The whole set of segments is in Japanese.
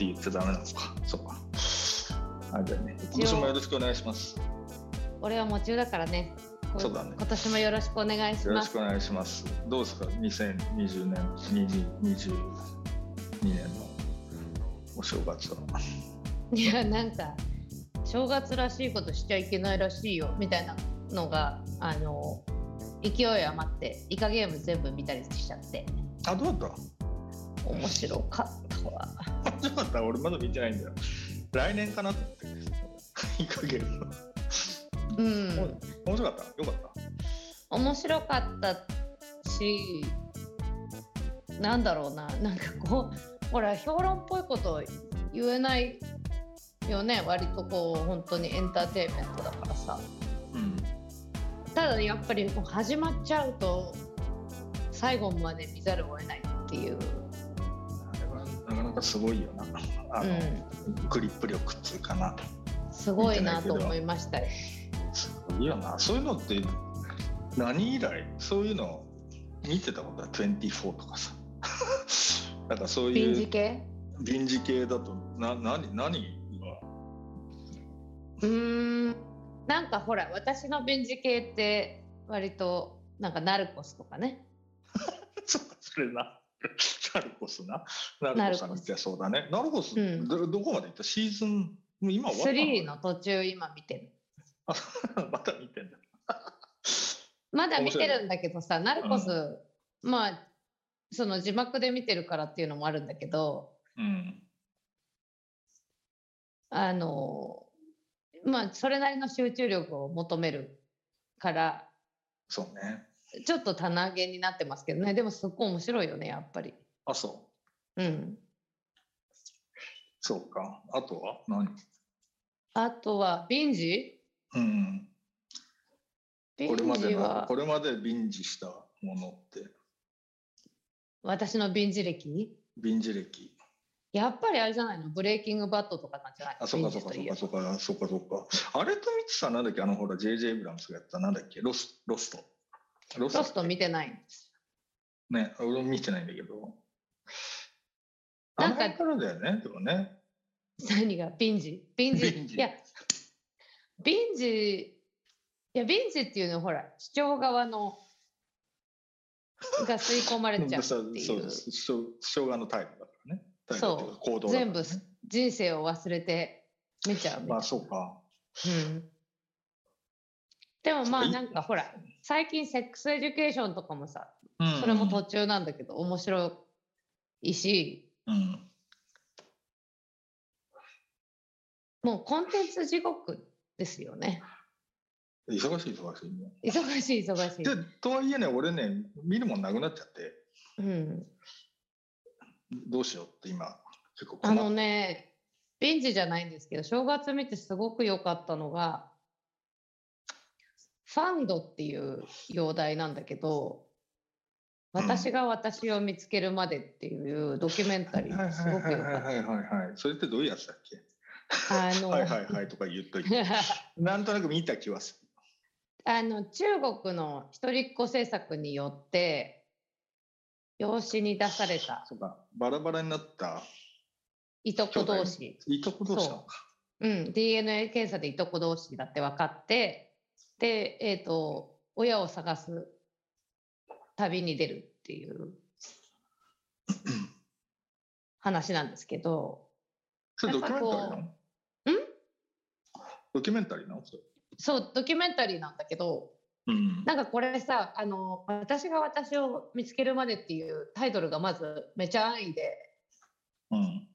って言ってダメなのか。そうか。あじゃあね。今年もよろしくお願いします。俺は夢中だからねこそうだね今年もよろしくお願いしますよろしくお願いします。どうですか ?2020 年、2022年のお正月は。いやなんか正月らしいことしちゃいけないらしいよみたいなのがあの勢い余ってイカゲーム全部見たりしちゃってあ、どうだっ面白かったわたどうだった俺まだ見てないんだよ。来年かなと思って。いい加減。うん面白かった？よかっ面白かったしなんだろうななんかこうほら評論っぽいこと言えないよね割とこう本当にエンターテインメントだからさたうん。ただやっぱりもう始まっちゃうと最後まで見ざるを得ないっていう、なかなかすごいよな。あの、うグリップ力っていうかな。ん、すごいなと思いましたよすごいよな。そういうのって何以来そういうの見てたことは24とかさ。なんかそう臨いう時系？臨時系だとな何何が？うーんなんかほら私の臨時系って割となんかナルコスとかね そうそれな。ナルコスな。ナルコスさん見てそうだね。ナルコス、うんどどこまで行った？シーズン今終わった3の途中今見てるの また見てんだ。まだ見てるんだけどさナルコス、まあその字幕で見てるからっていうのもあるんだけどうん。あのまあそれなりの集中力を求めるからそうね。ちょっと棚げになってますけどねでもすっごい面白いよねやっぱりあ、そう。うん。そうか。あとは？何？あとはビンジ？うん。ビこれまでのはこれまでビンジしたものって？私のビンジ歴？ビンジ歴。やっぱりあれじゃないの？ブレイキングバットとかなんじゃないの？あそうかそうかそうかそうかそうかそうか。あれと見てたなんだっけ？あのほら JJ エイブラムスがやった。なんだっけ？ロスロスト。ロロスト見てないんですね俺も見てないんだけどなんか辺からだよねでもね。何が？ビンジ？ビンジ？ビンジ。いやビンジいやビンジっていうのはほら視聴側のが吸い込まれちゃうってい そううそう生姜のタイプだからね。そう行動ね。全部人生を忘れて見ちゃうまあそうか。うん、でもまあなんかほら最近セックスエデュケーションとかもさうん。それも途中なんだけど面白いし。うん。もうコンテンツ地獄ですよね。忙しい忙しいね忙しい忙しい。でとはいえね俺ね見るもんなくなっちゃって。うん。どうしようって今結構あのね、ビンジじゃないんですけど、正月見てすごく良かったのが、ファンドっていう容題なんだけど、うん私が私を見つけるまでっていうドキュメンタリーすはいはいごく良かっはいはいはいはいそれってどういうやつだっけ。あの、はいはいはいとか言っといてなんとなく見た気はするあの中国の一人っ子政策によって、養子に出されたそうかバラバラになったいとこ同士。いとこ同士なのかうん、DNA 検査でいとこ同士だって分かってで、えー、と親を探す旅に出るっていう話なんですけどそれドキュメンタリーなの？やっぱこドキュメンタリーなの？それそうドキュメンタリーなんだけどうん。なんかこれさあの「私が私を見つけるまで」っていうタイトルがまずめちゃ安易でうん。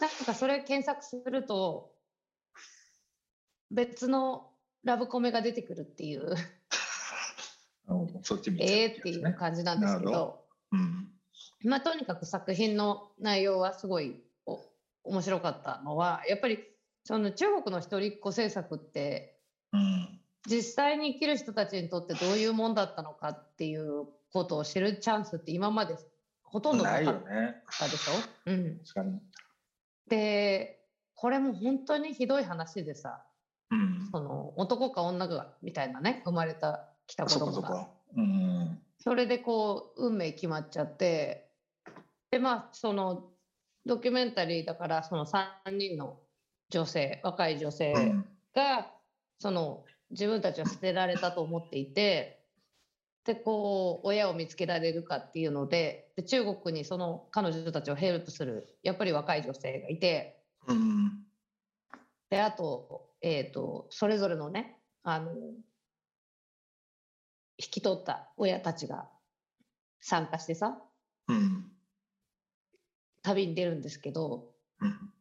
なんかそれ検索すると別のラブコメが出てくるっていうそっち見ちゃうえーっていう感じなんですけど。うん。まあ、とにかく作品の内容はすごいお面白かったのはやっぱりその中国の一人っ子政策ってうん。実際に生きる人たちにとってどういうもんだったのかっていうことを知るチャンスって今までほとんどなかっよねたでしょ、うん、確かに。でこれも本当にひどい話でさうん。その男か女かみたいなね生まれたきた子供がそ。うん。それでこう運命決まっちゃってでまあそのドキュメンタリーだからその3人の女性若い女性うん。がその自分たちは捨てられたと思っていてでこう親を見つけられるかっていうのでで中国にその彼女たちをヘルプするやっぱり若い女性がいてうん。であと,、えー、とそれぞれのねあの引き取った親たちが参加してさうん。旅に出るんですけどうん。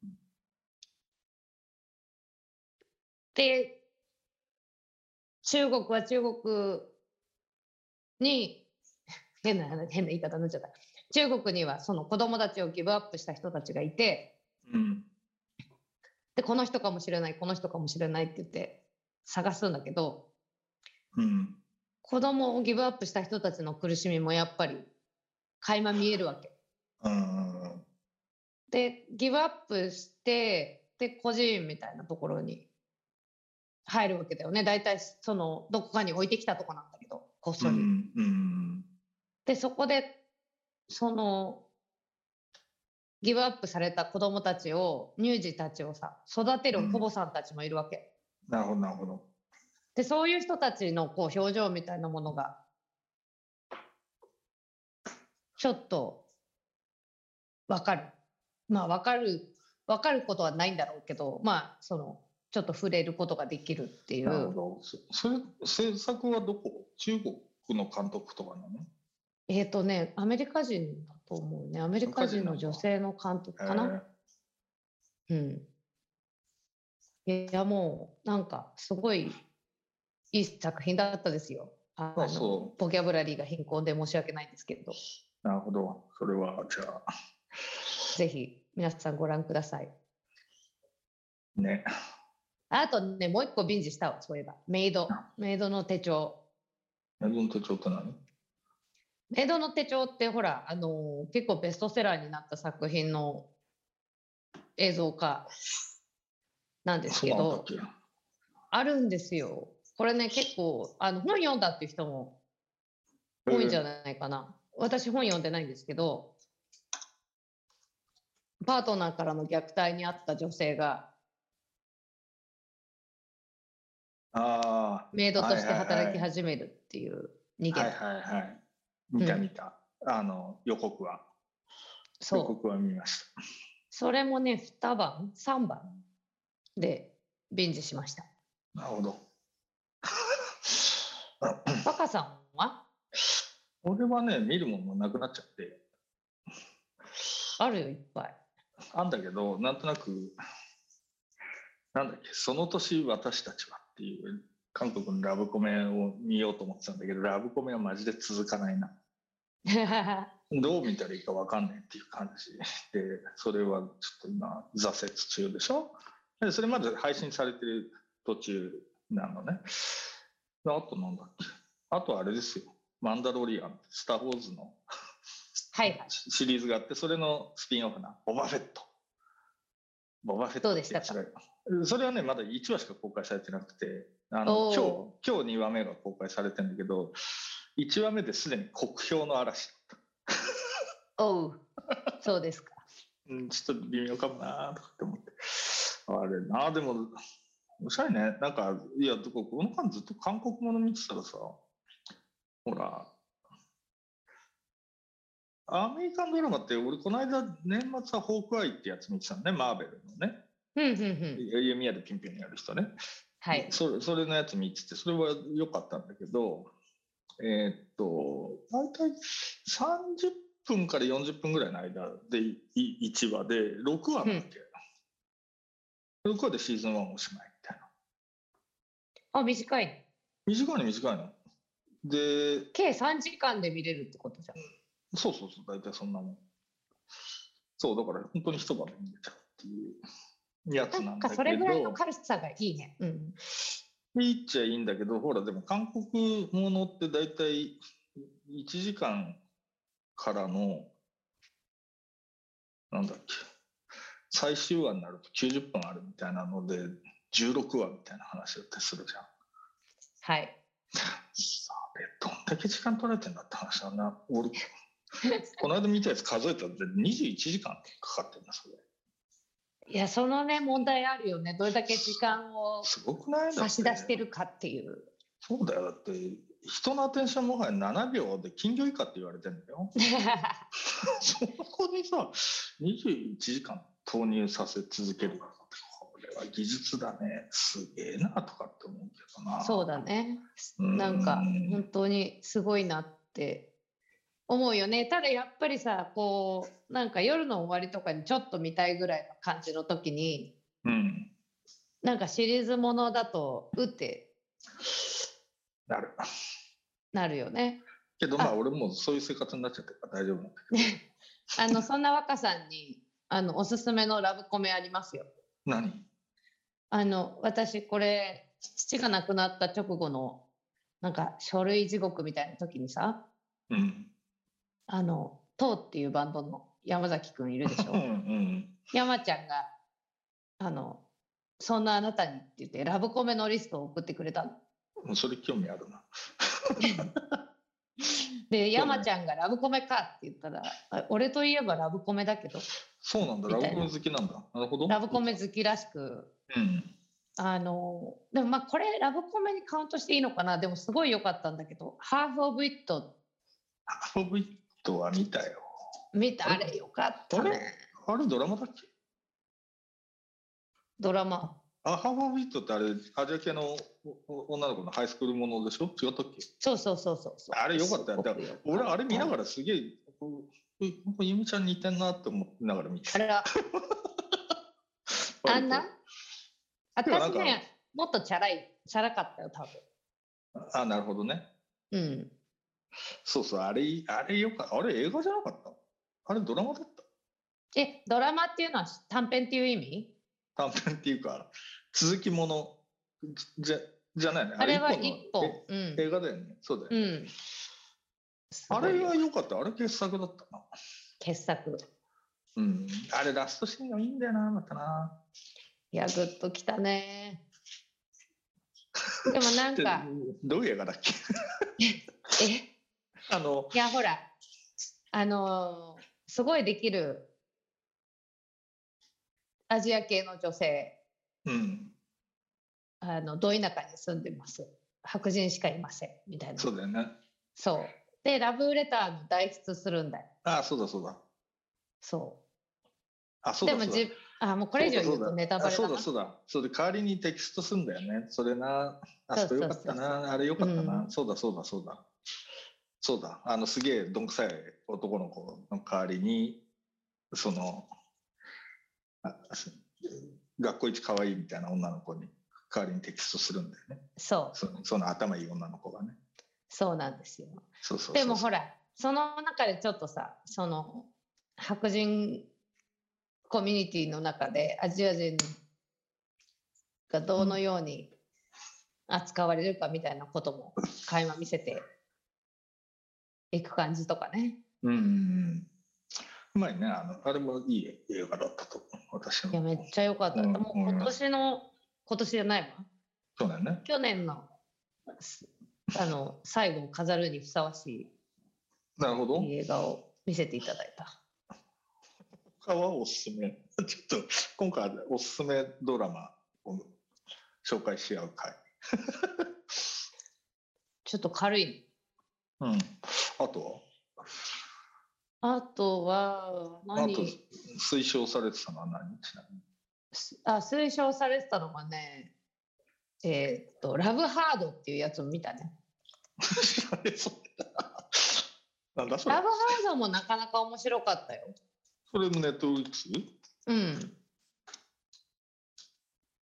で中国は中国に 変な話変な言い方になっちゃった中国にはその子供たちをギブアップした人たちがいてうん。でこの人かもしれないこの人かもしれないって言って探すんだけどうん。子供をギブアップした人たちの苦しみもやっぱり垣間見えるわけ。うん。でギブアップしてで孤児院みたいなところに入るわけだよね大体そのどこかに置いてきたとこなんだけどこっうそり。ん。うん。でそこでそのギブアップされた子供たちを乳児たちをさ育てるうん保母さんたちもいるわけ。なるほど、なるほど。でそういう人たちのこう表情みたいなものがちょっとわかる。まあわかるわかることはないんだろうけどまあそのちょっと触れることができるっていなるほうど。そそれ、制作はどこ？中国の監督とかなの？えっ、とねアメリカ人だと思うね。アメリカ人の女性の監督かな、うん。いやもうなんかすごいいい作品だったですよああのそボキャブラリーが貧困で申し訳ないんですけれどなるほど。それは、じゃあ、ぜひ皆さんご覧ください。ね。あとね、もう一個ビンジしたわ、そういえば。メイド。メイドの手帳。メドン手帳って何？メイドの手帳ってほら、あのー結構ベストセラーになった作品の映像化なんですけど、あるんですよ。これね、結構、あの本読んだっていう人も多いんじゃないかな。私本読んでないんですけど、パートナーからの虐待にあった女性があメイドとして働き始めるっていう逃げ、あ、はいはいはい。見たうん見た。あの、予告は。予そう告は見ましそれもね2番3番でビンジしましたた。なるほど。若さんは？俺はね、見るものなくなっちゃって、あるよいっぱい。あんだけど、なんとなく、なんだっけ、その年私たちはっていう、韓国のラブコメを見ようと思ってたんだけど、ラブコメはマジで続かないな。どう見たらいいか分かんないっていう感じで、それはちょっと今、挫折中でしょ？でそれまで配信されてる途中なのね。であとなんだっけ？あとあれですよ。マンダロリアン、スター・ウォーズのはいはいシリーズがあって、それのスピンオフな、ボバフェット。ボバフェットってやつがそれはね、まだ1話しか公開されてなくて、あの今日、今日2話目が公開されてるんだけど、1話目ですでに国評の嵐だった。おうそうですかうん、ちょっと微妙かもなとかって思って。あれな、でも、おしゃれね。なんか、いや、ここの間ずっと韓国もの見てたらさ、ほら、アメリカンドラマって、俺、この間、年末はホークアイってやつ見てたのね、マーベルのね。うんうんうん弓矢でピンピンやる人ね。はいそれそれのやつ見てて、それは良かったんだけど、えーっと、大体30分から40分ぐらいの間でい1話で、6話なんだっけ、6話でシーズン1おしまい。あ短いね短いの短いの。で、計3時間で見れるってことじゃんそうそうそう、大体そんなもん。そう、だから本当に一晩で見れちゃうっていうやつなんなんだけど。かそれぐらいの軽さがいいねうんいいっちゃいいんだけど、ほら、でも韓国ものって大体1時間からの、なんだっけ、最終話になると90分あるみたいなので、16話みたいな話だったりするじゃん。はい。さあれどんだけ時間取られてんだって話だな。俺 この間見たやつ数えたら21時間かかってんだそれ。いや、そのね、問題あるよね。どれだけ時間を差し出してるかっていう。そうだよ。だって人のアテンションもはや7秒で金魚以下って言われてんだよ。そこでさ、21時間投入させ続けるは技術だね。すげえなとかって思うけどな。そうだね。うん。なんか本当にすごいなって思うよね。ただやっぱりさ、こうなんか夜の終わりとかにちょっと見たいぐらいの感じの時に、うん。なんかシリーズものだとうってなる。なるよね。けどまああ俺もそういう生活になっちゃってるから大丈夫なんだけど。あのそんな若さんにあのおすすめのラブコメありますよ。何？あの私これ父が亡くなった直後のなんか書類地獄みたいな時にさうん。あのトーっていうバンドの山崎くんいるでしょ？うんうん。山ちゃんがあのそんなあなたにって言ってラブコメのリストを送ってくれたの。それ興味あるな。で山ちゃんがラブコメかって言ったらあ俺といえばラブコメだけど。そうなんだ。ラブコメ好きなんだ。なるほど。ラブコメ好きらしく。うん。あのでもまあこれラブコメにカウントしていいのかな。でもすごい良かったんだけど「ハーフ・オブ・イット。ハーフ・オブ・イットは見たよ。」見た？あれ？良かったね。あれ？ドラマだっけ？ドラマあ、ハーフ・オブ・イットってあれ、アジア系の女の子のハイスクールものでしょ？違ったっけ？そうそうそうそうそう。あれ良かったよ。すごく良か俺、あれ見ながらすげえ、こうえなんかゆみちゃん似てんなって思いながら見てあら。あんな？私ねもっとチャラいチャラかったよ多あ、なるほどね。分うん。そうそう、あれ、あれよかった。あれ映画じゃなかった？あれドラマだった？えドラマっていうのは短編っていう意味？短編っていうか、続きものじゃじゃないね。あれは一本うんえ映画だよね。そうだよね。うんあれは良かった。あれ傑作だったな。傑作うん。あれラストシーンがいいんだよな、またな。いやグッときたねでもなんかで どういう映画だっけ？え？あの、いやほらあのーすごいできるアジア系の女性うん。あのど田舎に住んでます白人しかいませんみたいなそうだよね。そうでラブレターの代筆するんだよあ、そうだそうだ。そあ、うそうだそうだ。でもじあもうこれ以上言うとネタバレそうだそうだ。それで代わりにテキストすんだよね。それな。あ、そうそうそれよかったな。あれよかったな。うんそうだそうだそうだ。そうだ。あの、すげえどんくさい男の子の代わりに、その、学校一可愛いみたいな女の子に代わりにテキストするんだよね。そう。そその頭いい女の子がね。そうなんですよ。そうそうそうでもほらその中でちょっとさその白人コミュニティの中でアジア人がどのように扱われるかみたいなことも垣間見せていく感じとかね。うんうんうまいね。あの、あれもいい映画だったと。私いやも。めっちゃ良かった、うんもう今年の今年じゃないわそうだよね。去年のすあの最後を飾るにふさわしなるほどい。いい映画を見せていただいた他はおすすめ？ちょっと今回はおすすめドラマを紹介し合う会。ちょっと軽いうん。あとあとははあ何と推奨されてたのは何？ちなみに。すあ推奨されてたのがねえーっと「ラブハード」っていうやつを見たね。なんだそれ。ラブハードもなかなか面白かったよ。それもネットフリックス？うん。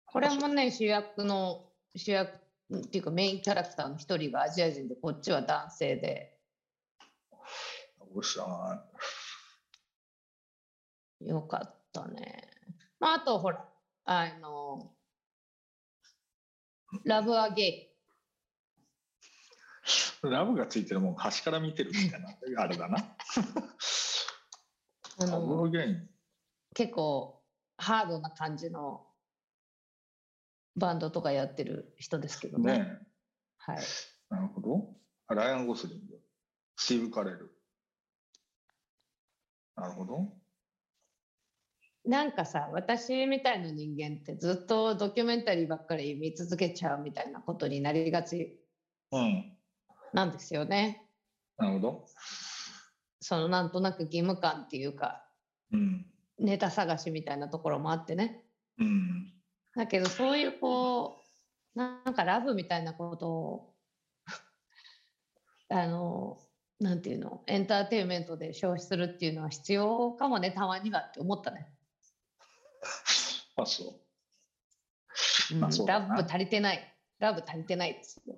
これもね主役の主役っていうかメインキャラクターの一人がアジア人でこっちは男性で俺知らない。よかったね。まあ、あとほら、あの、ラブアゲラブがついてるもん端から見てるみたいな、あれだな。結構ハードな感じのバンドとかやってる人ですけどね。ねはい。なるほど。あライアン・ゴスリング、スティーブ・カレル。なるほど。なんかさ、私みたいな人間ってずっとドキュメンタリーばっかり見続けちゃうみたいなことになりがちうん。なんですよね。なるほど。そのなんとなく義務感っていうか、うん。ネタ探しみたいなところもあってね。うん。だけどそういうこう、なんかラブみたいなことを、あの、なんていうの、エンターテインメントで消費するっていうのは必要かもね、たまにはって思ったね。あ、そうあそうだララブ足りてない。ラブ足りてないですよ。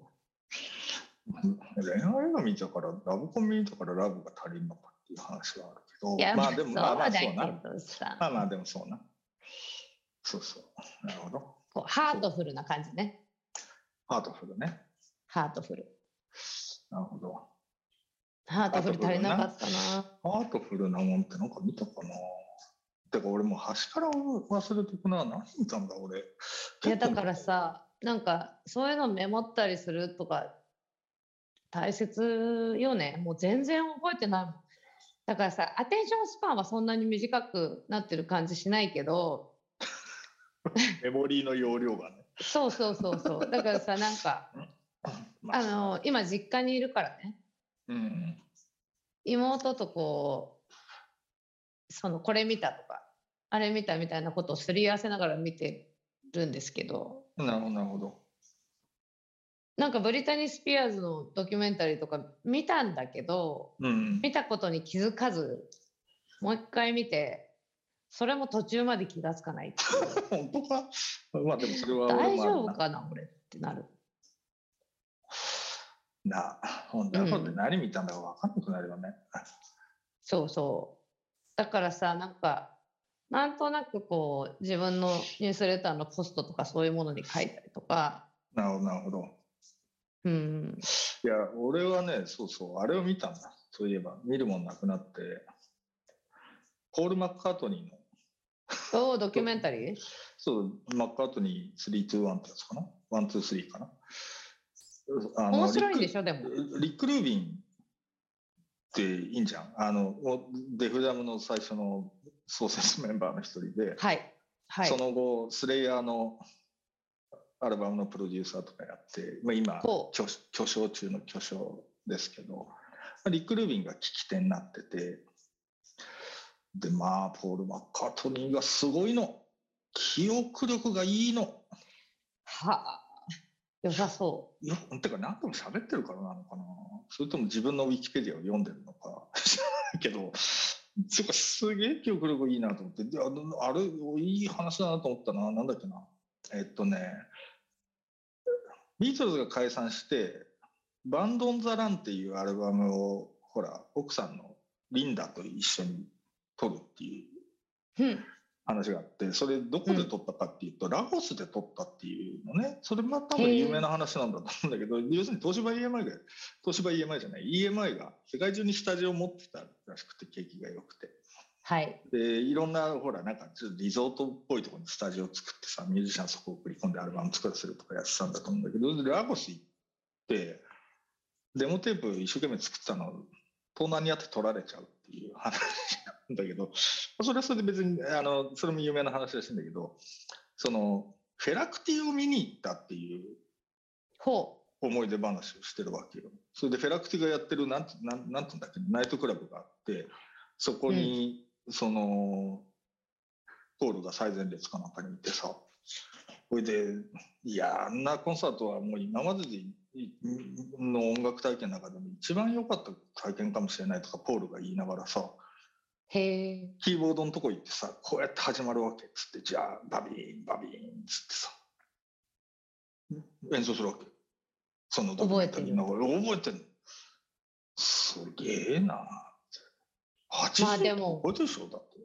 う。恋愛映画見たから、ラブコメ見たからラブが足りるのかっていう話はあるけど、いや、まあ、まあでも、まあまあそうな。まあまあでもそうな。そうそう。なるほど。こうハートフルな感じね。ハートフルね。ハートフル。なるほど。ハートフル足りなかったな。ハートフルなもんってなんか見たかなてか俺もう端から忘れていくな。何見たんだ俺。いや、だからさ、なんかそういうのメモったりするとか大切よね。もう全然覚えてないもん。だからさ、アテンションスパンはそんなに短くなってる感じしないけど、メモリーの容量がね。そうそうそうそう。だからさ、なんか、まあの、今実家にいるからね、うん。妹とこう、そのこれ見たとか、あれ見たみたいなことをすり合わせながら見てるんですけど、なるほど、なんかブリタニー・スピアーズのドキュメンタリーとか見たんだけど、うん。見たことに気づかず、もう一回見て、それも途中まで気がつかない。本当か？まあでもそれは大丈夫かな、俺ってなる。なあ、なるほど何見たんだか分かんなくなるよね。そうそう。だからさ、なんか、なんとなくこう、自分のニュースレターのポストとかそういうものに書いたりとか、なるほど、なるほど。うん、いや、俺はね、そうそう、あれを見たんだ。そういえば、見るもんなくなって、ポール・マッカートニーの、そう、ドキュメンタリー？そう、マッカートニー321ってやつかな ?123 かな？あの面白いんでしょょ、でも。リック・ルービンっていいんじゃん？あの、デフダムの最初の創設メンバーの一人で、はい。はいそ。の後、スレイヤーのアルバムのプロデューサーとかやって、まあ、今巨、巨匠中の巨匠ですけど、まあリック・ルービンが聞き手になってて、で、まあ、ポール・マッカートニーがすごいの。記憶力がいいの。はあ、良さそいや、てか何でも喋ってるからなのかな。それとも自分のウィキペディアを読んでるのか知らないけど、つうかすげえ記憶力いいなと思って、であのあれ、いい話だなと思ったな。なんだっけな。えっとね、ビートルズが解散して、バンド・オン・ザ・ランっていうアルバムを、ほら、奥さんのリンダと一緒に撮るっていうう。うん。話があって、それどこで撮ったかっていうと、ラオスで撮ったっていうのね、それも多分有名な話なんだと思うんだけど、要するに東芝 EMI が、東芝 EMI じゃない、EMI が世界中にスタジオを持ってたらしくて、景気が良くて。はい。で、いろんな、ほら、なんかちょっとリゾートっぽいところにスタジオを作ってさ、ミュージシャンそこを送り込んでアルバム作らせるとかやってたんだと思うんだけど、ラゴス行って、デモテープ一生懸命作ってたの、盗難にあって取られちゃうっていう話なんだけど、それはそれで別に、あの、それも有名な話らしいんだけど、その、フェラクティを見に行ったっていうほ思い出話をしてるわけよ。それでフェラクティがやってる、なんつなんなんつうんだっけ、ナイトクラブがあって、そこに、その、ポールが最前列かなんかにいてさ、それで、いや、あんなコンサートはもう今まででの音楽体験の中でも一番良かった体験かもしれないとか、ポールが言いながらさ、う。へえ。キーボードのとこ行ってさ、こうやって始まるわけっつって、じゃあ、バビーン、バビーンっつってさ、演奏するわけ。そのドキュメンタリーの覚えてるの？すげえなって。80まあでも覚えてるでしょ？だって。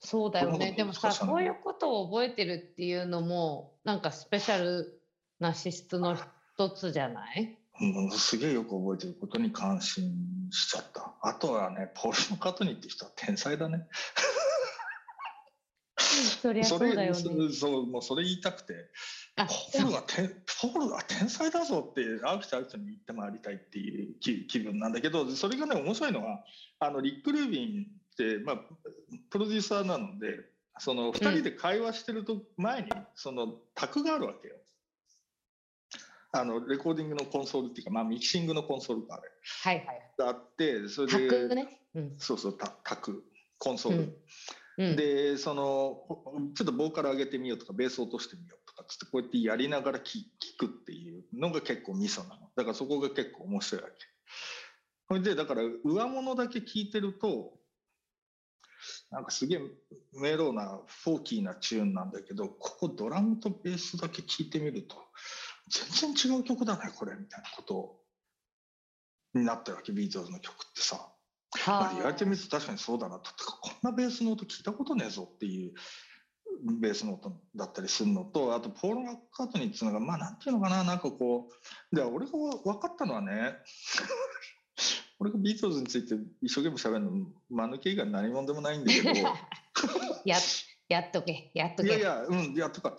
そうだよね。でもさ、難しさないそういうことを覚えてるっていうのも、なんかスペシャルな資質の一つじゃない？うん、すげえよく覚えてることに感心しちゃった。あとはね、ポール・マカートニーって人は天才だね。そりゃそうだよそね。れそうもうそれ言いたくてあ、ポールはてポールは天才だぞって会う人会う人に言って回りたいっていう気気分なんだけどそれがね面白いのはあのリック・ルービンって、まあ、プロデューサーなのでその2人で会話してると前にその卓があるわけよ。あのレコーディングのコンソールっていうか、まあ、ミキシングのコンソールかあれはいはい。があってそれタで、クね。うん。そうそうた卓コンソール。うん。でそのほちょっとボーカル上げてみようとかベース落としてみようとかつってこうやってやりながら聞聞くっていうのが結構ミソなのだからそこが結構面白いわけそれでだから上物だけ聞いてるとなんかすげえメローなフォーキーなチューンなんだけどここドラムとベースだけ聞いてみると全然違う曲だねこれみたいなことになってるわけ。ビートルズの曲ってさ。まあ、言われてみると確かにそうだなと。こんなベースの音聞いたことねえぞっていうベースの音だったりするのとあとポール・マッカートニーっていうのがまあなんていうのかななんかこうで俺が分かったのはね 俺がビートルズについて一生懸命喋るの間抜け以外何者でもないんだけど。ややっとけやっとけ。いやいやうんいやとか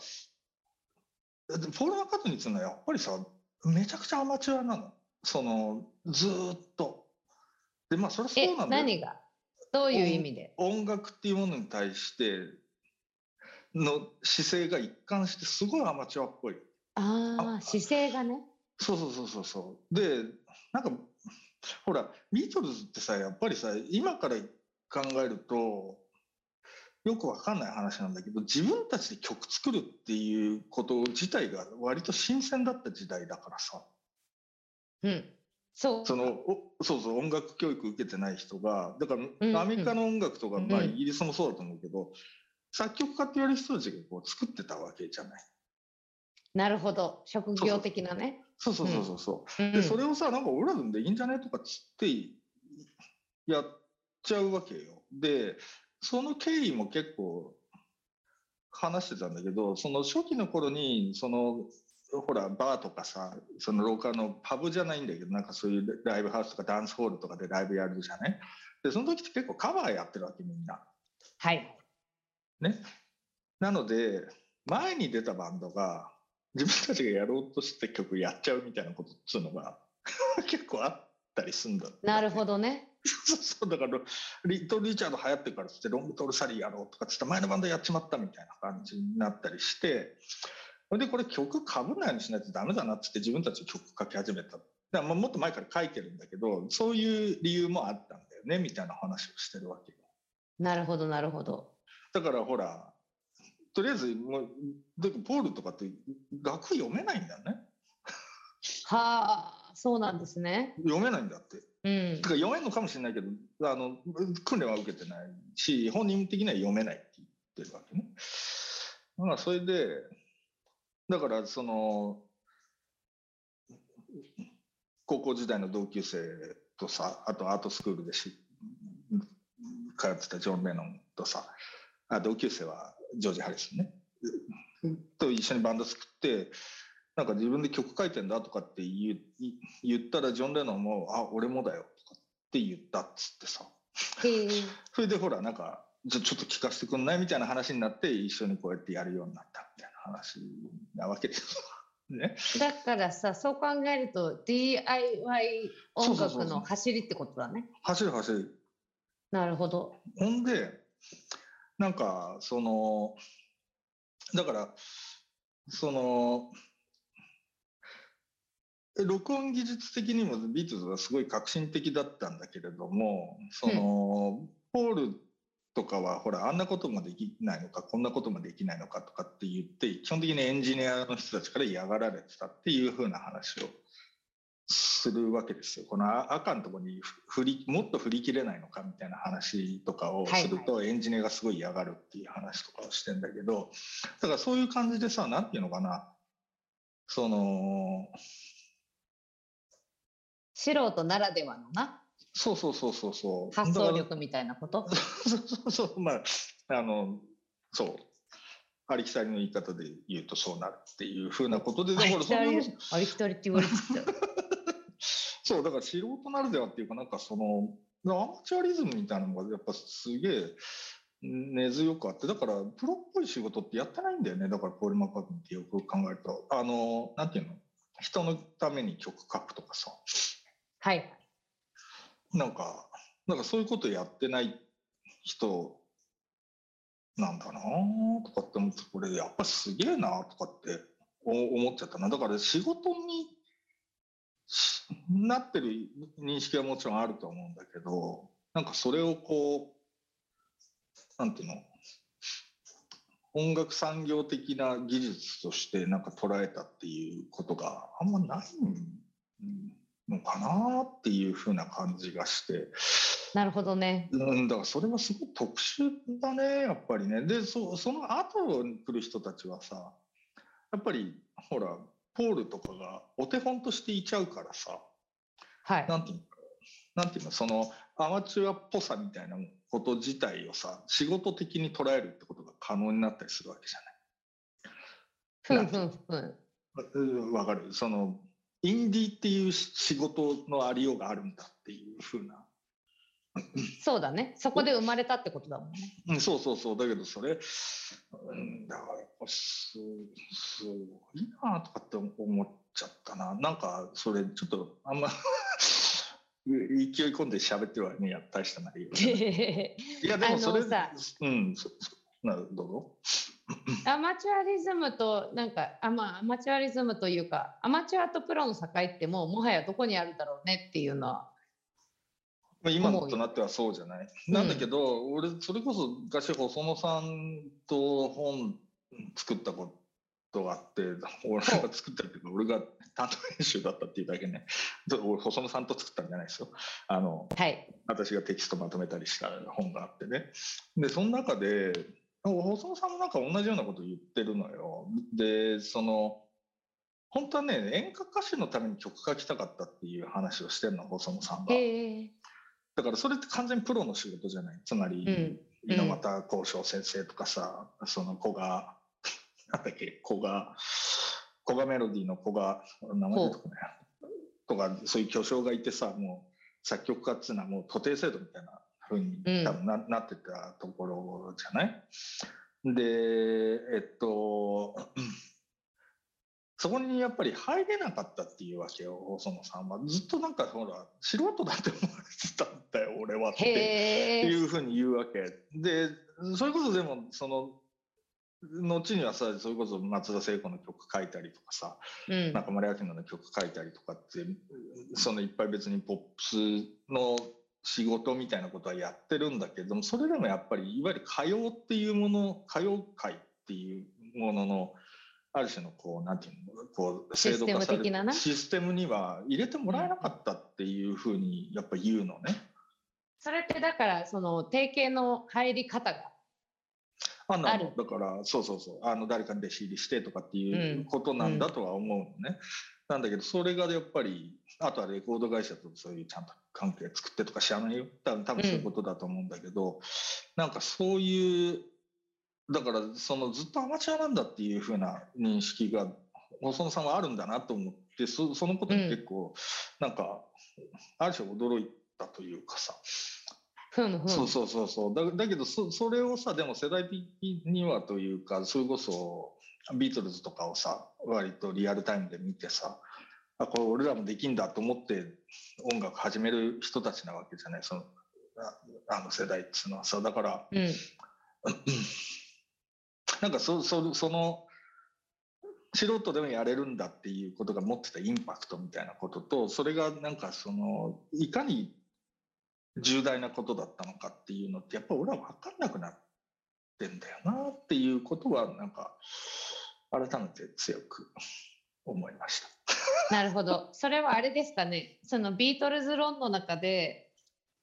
ポール・マッカートニーっていうのはやっぱりさめちゃくちゃアマチュアなのそのずーっと。でまあそれはそうえなんだよ何が？どういう意味で？音楽っていうものに対しての姿勢が一貫してすごいアマチュアっぽい。ああ姿勢がね。そうそうそうそうそう。でなんかほらビートルズってさやっぱりさ今から考えるとよくわかんない話なんだけど自分たちで曲作るっていうこと自体が割と新鮮だった時代だからさ。うん。そう。そのおそうそう音楽教育受けてない人がだかうんらアメリカの音楽とか、まあ、うんイギリスもそうだと思うけど、作曲家って言われる人たちがこう作ってたわけじゃない。なるほど職業的なね。そうそうそうそうそう。うんでそれをさなんか俺らでいいんじゃね？とかつってやっちゃうわけよ。でその経緯も結構話してたんだけどその初期の頃にそのほらバーとかさその廊下のパブじゃないんだけどなんかそういうライブハウスとかダンスホールとかでライブやるじゃない？でその時って結構カバーやってるわけみんな。はい。ね。なので前に出たバンドが自分たちがやろうとして曲やっちゃうみたいなことっつうのが 結構あったりするんだ。なるほどね。そうそうだからリトル・リチャード流行ってるからってロングトール・サリーやろうとかっつって前のバンドやっちまったみたいな感じになったりしてそれでこれ曲かぶんないようにしないとダメだなっつって自分たちで曲書き始めた。だもっと前から書いてるんだけどそういう理由もあったんだよねみたいな話をしてるわけよ。なるほどなるほど。だからほらとりあえずもうポールとかって楽読めないんだよねはあそうなんですね。読めないんだってうんて。か読めるのかもしれないけどあの訓練は受けてないし本人的には読めないって言ってるわけねまあそれでだからその高校時代の同級生とさあとアートスクールでし通ってたジョン・レノンとさあ同級生はジョージ・ハリスンねと一緒にバンド作ってなんか自分で曲書いてんだとかって言う言ったらジョン・レノンも「あ俺もだよ」とかって言ったっつってさ それでほらなんかじゃあちょっと聞かせてくんないみたいな話になって一緒にこうやってやるようになったみたいな話なわけですよ。ね、だからさそう考えると DIY 音楽の走りってことだね。走る走るなるほど。ほんでなんかそのだからそのえ録音技術的にもビートルズはすごい革新的だったんだけれどもその、ポールとかはほらあんなこともできないのかこんなこともできないのかとかって言って基本的にエンジニアの人たちから嫌がられてたっていうふうな話をするわけですよ。この赤のとこに振りもっと振り切れないのかみたいな話とかをすると、エンジニアがすごい嫌がるっていう話とかをしてんだけどだからそういう感じでさ何て言うのかなその素人ならではのな。そうそうそうそうそう。発想だ力みたいなこと？そうそうそう。まああのそう。ありきたりの言い方で言うとそうなるっていうふうなことでだありからそれをきたりありきたりって言われてた。そうだから素人ならではっていうかなんかそのアマチュアリズムみたいなのがやっぱすげえ根強くあってだからプロっぽい仕事ってやってないんだよね。だからポール・マッカートニーってよく考えると。あのなんていうの？人のために曲書くとかさはい。なんかなんかそういうことやってない人なんだなとかって思ってこれやっぱすげえなとかって思っちゃったな。だから仕事になってる認識はもちろんあると思うんだけどなんかそれをこうなんていうの音楽産業的な技術としてなんか捉えたっていうことがあんまないのかなっていうふうな感じがして。なるほどね、うん、だからそれはすごい特殊だねやっぱりね。でそその後に来る人たちはさやっぱりほらポールとかがお手本としていちゃうからさ、はい、なんていうの？なんていうの？そのアマチュアっぽさみたいなこと自体をさ仕事的に捉えるってことが可能になったりするわけじゃない。ふんふんふん。わかる？そのインディーっていう仕事のありようがあるんだっていうふうな。そうだね。そこで生まれたってことだもんね。うん、そうそうそう。だけどそれ、うん、だからやっぱすすごいなとかって思っちゃったな。なんかそれちょっとあんま 勢い込んで喋ってはねや大した内容。いやでもそれさ、うんそなどうぞ。アマチュアリズムとなんかあ、まあ、アマチュアリズムというかアマチュアとプロの境ってもうもはやどこにあるだろうねっていうのは。今となってはそうじゃない？なんだけど、うん、俺それこそ昔細野さんと本作ったことがあって俺が作ったけど俺が担当編集だったっていうだけね。俺細野さんと作ったんじゃないですよ。あの、はい、私がテキストまとめたりした本があってね。でその中で細野さんもなんか同じようなこと言ってるのよ。でその本当はね演歌歌手のために曲書きたかったっていう話をしてるの細野さんが、だからそれって完全にプロの仕事じゃない？つまり、うん、猪俣幸章先生とかさその子がなんだっけ子が古賀メロディーの子が名前出てこない。とかそういう巨匠がいてさもう作曲家っていうのはもう徒弟制度みたいなふうに多分な,、なってたところじゃない？でえっと そこにやっぱり入れなかったっていうわけよ細野さんは。ずっとなんかほら素人だって思われてたんだよ俺はっていうふうに言うわけ。でそれこそでもその後にはさそれこそ松田聖子の曲書いたりとかさ、うん、中村明菜の曲書いたりとかってそのいっぱい別にポップスの仕事みたいなことはやってるんだけどもそれでもやっぱりいわゆる歌謡っていうもの歌謡界っていうもののある種のこうなんていうのこう制度化されるシステムには入れてもらえなかったっていうふうにやっぱ言うのね。それってだからその定型の入り方があなるだからそうそうそう。あの誰かに弟子入りしてとかっていうことなんだとは思うのね、うんうん、なんだけどそれがやっぱりあとはレコード会社とそういうちゃんと関係作ってとか知らないよ。多分多分そういうことだと思うんだけど、うん、なんかそういうだからそのずっとアマチュアなんだっていうふうな認識が細野さんはあるんだなと思ってそそのことに結構なんか、ある種驚いたというかさ、そうそうそうそう。だだけどそそれをさでも世代的にはというかそれこそビートルズとかをさ割とリアルタイムで見てさあこれ俺らもできんだと思って音楽始める人たちなわけじゃない。そのあの世代っつうのは。さだから、うん、なんかそそその素人でもやれるんだっていうことが持ってたインパクトみたいなこととそれがなんかそのいかに重大なことだったのかっていうのってやっぱ俺は分かんなくなってんだよなっていうことはなんか改めて強く思いました。なるほど。それはあれですかね。そのビートルズ論の中で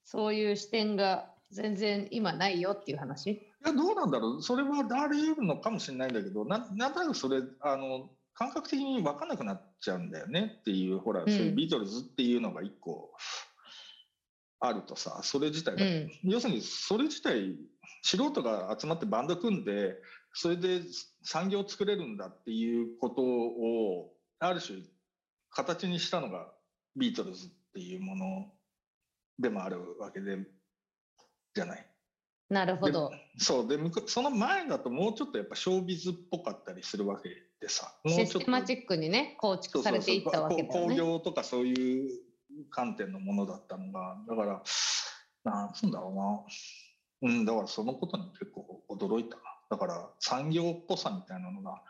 そういう視点が全然今ないよっていう話？いやどうなんだろう。それはあり得るのかもしれないんだけどななんとなくそれあの感覚的に分かんなくなっちゃうんだよねっていうほら、そういうビートルズっていうのが一個あるとさそれ自体が、うん、要するにそれ自体素人が集まってバンド組んでそれで産業を作れるんだっていうことをある種形にしたのがビートルズっていうものでもあるわけでじゃない。なるほど。そうでその前だともうちょっとやっぱショービズっぽかったりするわけでさもうちょっとシステマチックにね構築されていったわけだよね。工業とかそういう観点のものだったのがだからなんつうんだろうなうんだからそのことに結構驚いたなだから産業っぽさみたいなのが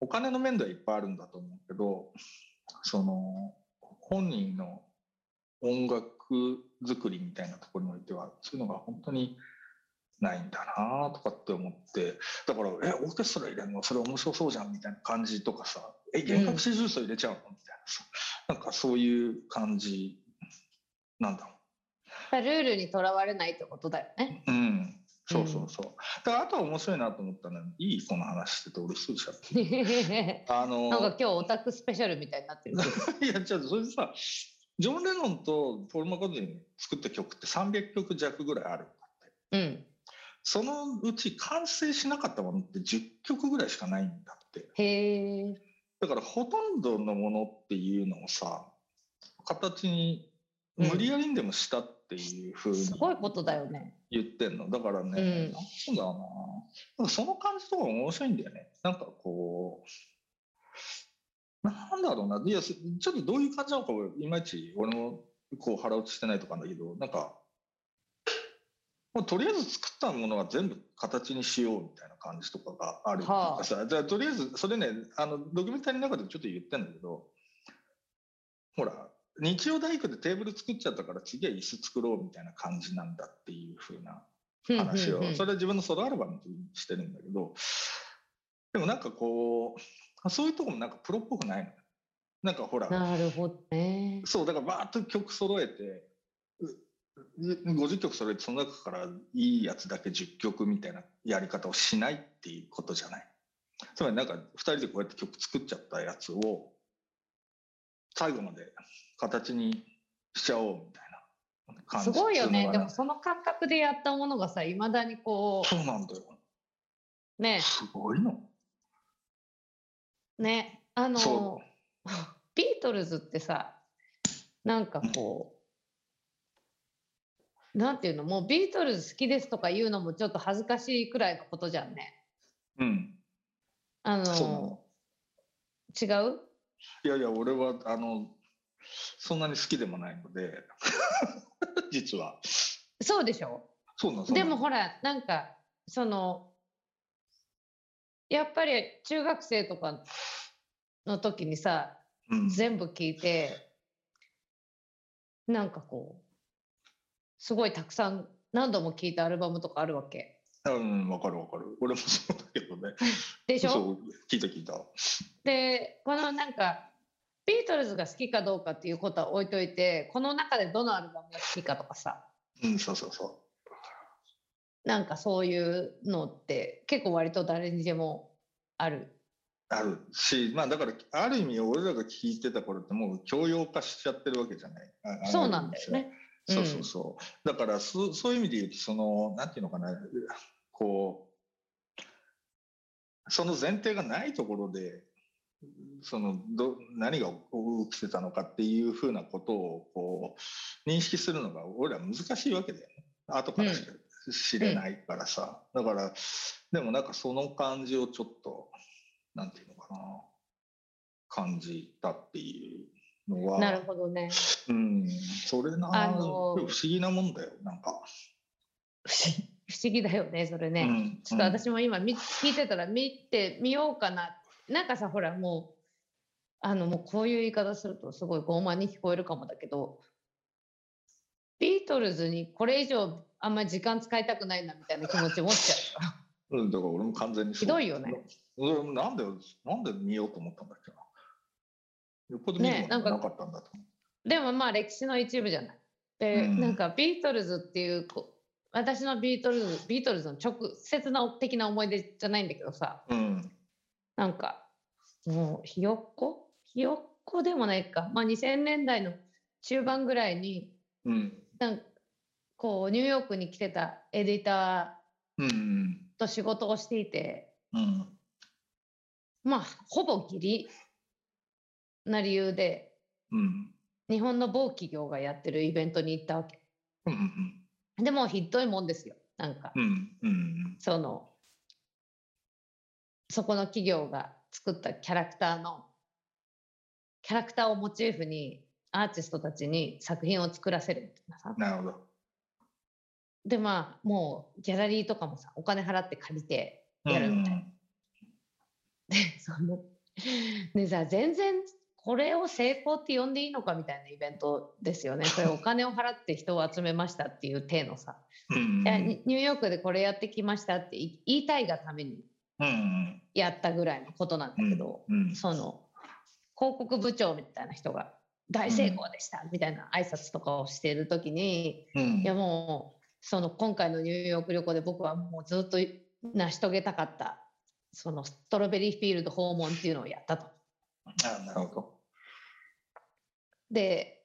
お金の面ではいっぱいあるんだと思うけどその本人の音楽作りみたいなところにおいてはそういうのが本当にないんだなとかって思ってだから「えオーケストラ入れるの？それ面白そうじゃん」みたいな感じとかさ「え弦楽四重奏入れちゃうの?」みたいなさなんかそういう感じなんだろう。ルールにとらわれないってことだよね。うんそうそうそう。だからあとは面白いなと思ったのは、いいこの話してて、俺すぐしゃべあのなんか今日オタクスペシャルみたいになってる。いや、じゃあそれでさ、ジョン・レノンとポール・マカートニー作った曲って300曲弱ぐらいあるんだって。うん。そのうち完成しなかったものって10曲ぐらいしかないんだって。へえ。だからほとんどのものっていうのをさ、形に無理やりにでもしたっていうふうに、すごいことだよね。言ってんの。だからね、うん、なんだろうな。その感じとか面白いんだよね。なんかこう、なんだろうな。いや、ちょっとどういう感じなのか、いまいち俺もこう腹落ちしてないとかなんだけど、なんか、もうとりあえず作ったものは全部形にしようみたいな感じとかがあるっていうかさ、はあ、じゃあとりあえずそれねあのドキュメンタリーの中でちょっと言ってんだけどほら日曜大工でテーブル作っちゃったから次は椅子作ろうみたいな感じなんだっていうふうな話をそれは自分のソロアルバムにしてるんだけどでもなんかこうそういうとこもなんかプロっぽくないのなんかほらなるほどね。そうだからバーッと曲揃えて50曲揃えてその中からいいやつだけ10曲みたいなやり方をしないっていうことじゃない。つまりなんか2人でこうやって曲作っちゃったやつを最後まで形にしちゃおうみたいな感じすごいよね。でもその感覚でやったものがさいまだにこう。そうなんだよ。ね。すごいの。ね。あのビートルズってさなんかこう、なんていうのもうビートルズ好きですとか言うのもちょっと恥ずかしいくらいのことじゃんね。うん。あの。違う？いやいや俺はあのそんなに好きでもないので 実は。そうでしょ？そうなんでもほらなんかそのやっぱり中学生とかの時にさ、うん、全部聞いてなんかこうすごいたくさん何度も聴いたアルバムとかあるわけ。うん、わかるわかる。俺もそうだけどね。でしょ？そう、聞いた聞いた。で、このなんか、ビートルズが好きかどうかっていうことは置いといて、この中でどのアルバムが好きかとかさ。うん、そうそうそう。なんかそういうのって結構割と誰にでもある。あるし、まあだからある意味俺らが聞いてた頃ってもう教養化しちゃってるわけじゃない。そうなんだよね。そうそうそう。だからそそういう意味で言うとそのなんていうのかなこうその前提がないところでそのど何が起きてたのかっていうふうなことをこう認識するのが俺ら難しいわけだよね後からしか知れないからさ、うん、だからでもなんかその感じをちょっとなんていうのかな感じたっていうのはなるほどね。うん、それな、あのー、不思議なもんだよ、なんか。不思議だよね、それね。うん、ちょっと私も今、聞いてたら見てみようかな。なんかさ、ほら、もう、あの、もうこういう言い方するとすごい傲慢に聞こえるかもだけど、ビートルズにこれ以上あんまり時間使いたくないなみたいな気持ち持っちゃう。うん、だから俺も完全にひどいよね。なんで、なんで見ようと思ったんだっけな。よっぽど見るものなかったんだと、ね、でもまあ歴史の一部じゃない。で、うん、なんかビートルズっていう私のビートルズビートルズの直接な的な思い出じゃないんだけどさ、うん、なんかもうひよっこ？ひよっこでもないか、まあ、2000年代の中盤ぐらいに、うん、なんこうニューヨークに来てたエディターと仕事をしていて、うん、まあほぼギリな理由で、うん、日本の某企業がやってるイベントに行ったわけ。うんでもひどいもんですよ。なんか、うんうん。そのそこの企業が作ったキャラクターのキャラクターをモチーフにアーティストたちに作品を作らせるみたいなさなるほど。でまあもうギャラリーとかもさお金払って借りてやるみたいな。でそのでさ全然これを成功って呼んでいいのかみたいなイベントですよね。これお金を払って人を集めましたっていう体のさ、ニニューヨークでこれやってきましたって言いたいがためにやったぐらいのことなんだけど、うんその広告部長みたいな人が大成功でしたみたいな挨拶とかをしている時に、うん。いやもうその今回のニューヨーク旅行で僕はもうずっと成し遂げたかったそのストロベリーフィールド訪問っていうのをやったと。あなるほど。で